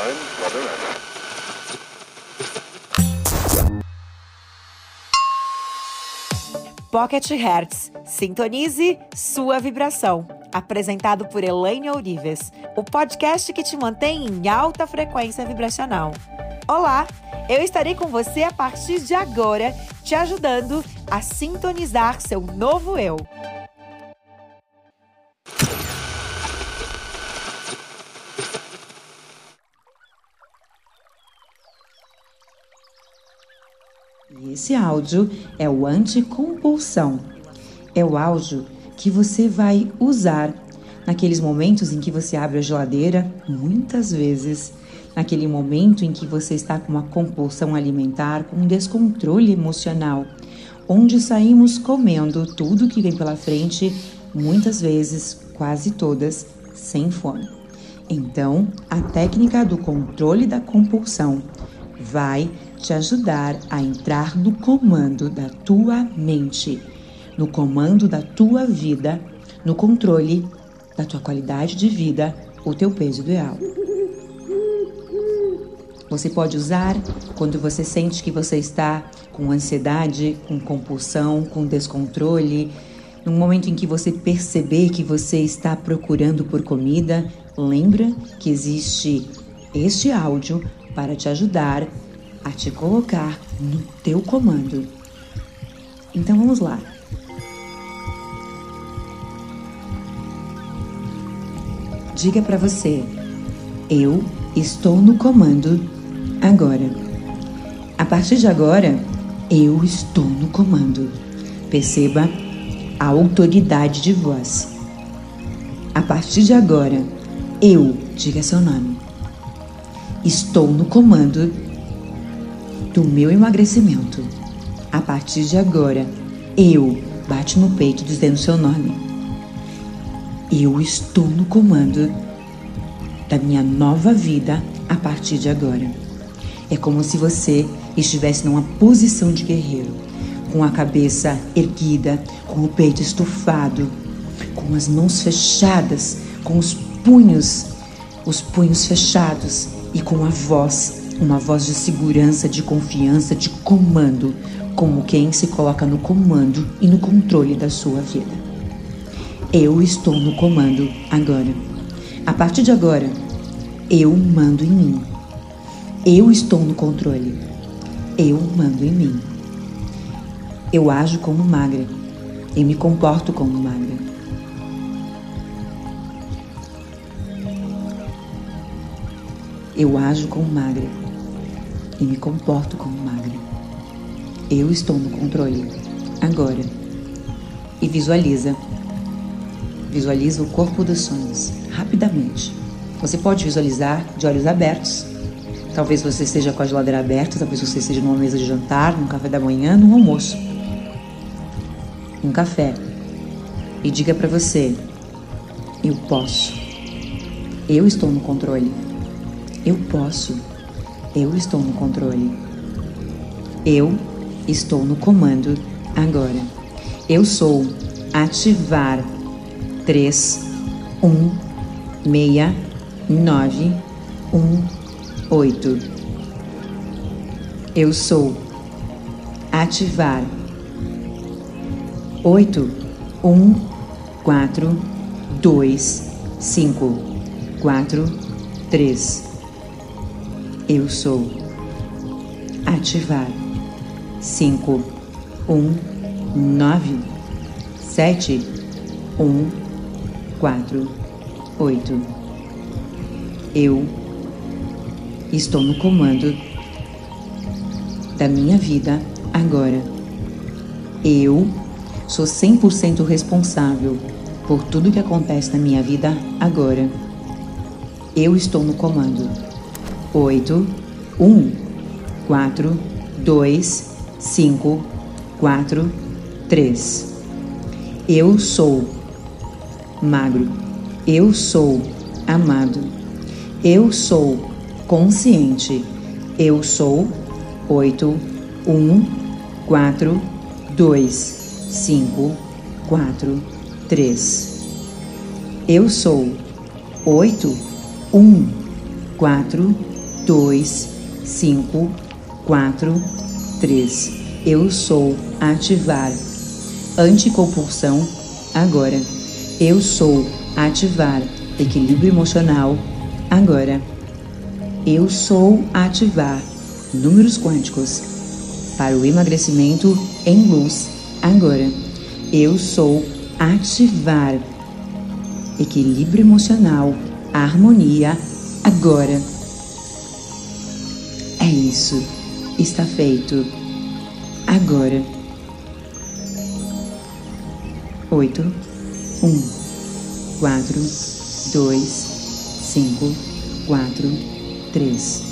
time at it. Pocket Hertz. Sintonize sua vibração. Apresentado por Elaine Ourives, o podcast que te mantém em alta frequência vibracional. Olá, eu estarei com você a partir de agora, te ajudando a sintonizar seu novo eu. E esse áudio é o anticompulsão. É o áudio que você vai usar naqueles momentos em que você abre a geladeira, muitas vezes, naquele momento em que você está com uma compulsão alimentar, com um descontrole emocional, onde saímos comendo tudo que vem pela frente, muitas vezes, quase todas, sem fome. Então, a técnica do controle da compulsão vai te ajudar a entrar no comando da tua mente, no comando da tua vida, no controle da tua qualidade de vida, o teu peso ideal. Você pode usar quando você sente que você está com ansiedade, com compulsão, com descontrole, no momento em que você perceber que você está procurando por comida, lembra que existe este áudio para te ajudar a te colocar no teu comando. Então vamos lá. Diga para você: eu estou no comando agora. A partir de agora, eu estou no comando. Perceba a autoridade de voz. A partir de agora, eu, diga seu nome, estou no comando do meu emagrecimento. A partir de agora, eu bate no peito dizendo seu nome. Eu estou no comando da minha nova vida a partir de agora. É como se você estivesse numa posição de guerreiro, com a cabeça erguida, com o peito estufado, com as mãos fechadas, com os punhos, os punhos fechados e com a voz uma voz de segurança, de confiança, de comando, como quem se coloca no comando e no controle da sua vida. Eu estou no comando agora. A partir de agora, eu mando em mim. Eu estou no controle. Eu mando em mim. Eu ajo como magra. Eu me comporto como magra. Eu ajo como magra e me comporto como magra. Eu estou no controle. Agora. E visualiza. Visualiza o corpo dos sonhos, rapidamente. Você pode visualizar de olhos abertos. Talvez você esteja com a geladeira aberta, talvez você esteja numa mesa de jantar, num café da manhã, num almoço. Um café. E diga para você: eu posso. Eu estou no controle. Eu posso. Eu estou no controle. Eu estou no comando agora. Eu sou ativar 3 1 6 9 1 8. Eu sou ativar 8 1 4 2 5 4 3 eu sou. Ativar. 5, 1, 9, 7, 1, 4, 8. Eu estou no comando da minha vida agora. Eu sou 100% responsável por tudo que acontece na minha vida agora. Eu estou no comando oito, um, quatro, dois, cinco, quatro, três. Eu sou magro. Eu sou amado. Eu sou consciente. Eu sou oito, um, quatro, dois, cinco, quatro, três. Eu sou oito, um, quatro dois, cinco, quatro, três. Eu sou ativar. Anticompulsão agora. Eu sou ativar. Equilíbrio emocional agora. Eu sou ativar. Números quânticos para o emagrecimento em luz agora. Eu sou ativar. Equilíbrio emocional, harmonia agora. Isso. Está feito. Agora. Oito, um, quatro, dois, cinco, quatro, três.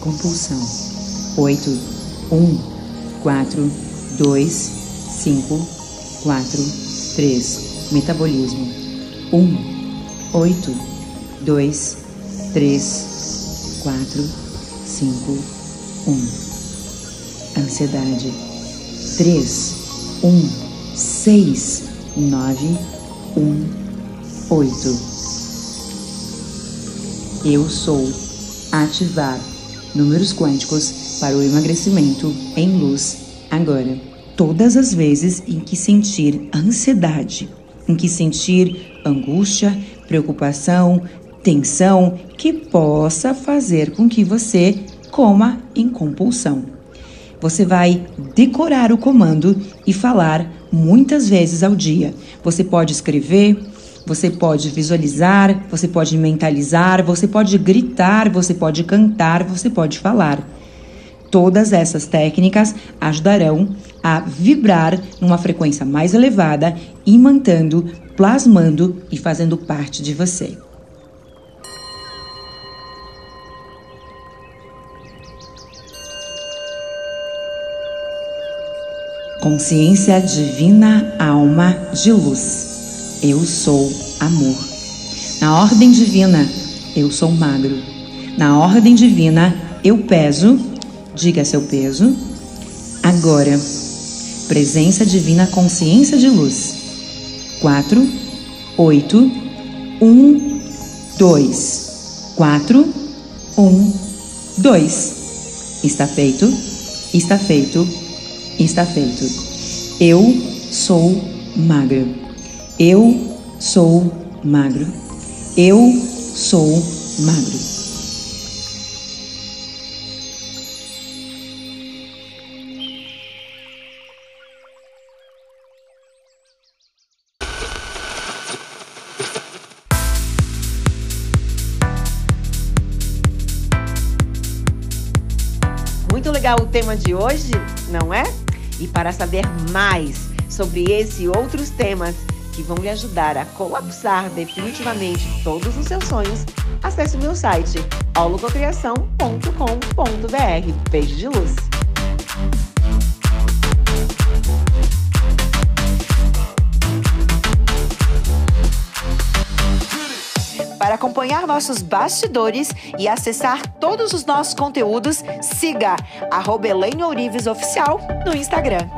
Compulsão. Oito, um, quatro, dois, cinco, quatro, três. Metabolismo. Um, oito, dois, três, quatro cinco, um. Ansiedade. Três, um, seis, nove, um, oito. Eu sou. Ativar. Números quânticos para o emagrecimento em luz agora. Todas as vezes em que sentir ansiedade, em que sentir angústia, preocupação, tensão que possa fazer com que você coma em compulsão. Você vai decorar o comando e falar muitas vezes ao dia. Você pode escrever, você pode visualizar, você pode mentalizar, você pode gritar, você pode cantar, você pode falar. Todas essas técnicas ajudarão a vibrar numa frequência mais elevada, imantando, plasmando e fazendo parte de você. Consciência divina, alma de luz. Eu sou amor. Na ordem divina, eu sou magro. Na ordem divina, eu peso. Diga seu peso. Agora, presença divina, consciência de luz. 4, 8, 1, 2. 4, 1, 2. Está feito? Está feito está feito. Eu sou magro. Eu sou magro. Eu sou magro. Muito legal o tema de hoje, não é? E para saber mais sobre esse e outros temas que vão lhe ajudar a colapsar definitivamente todos os seus sonhos, acesse o meu site aulucocriação.com.br. Beijo de luz! Acompanhar nossos bastidores e acessar todos os nossos conteúdos, siga arroba Ourives Oficial no Instagram.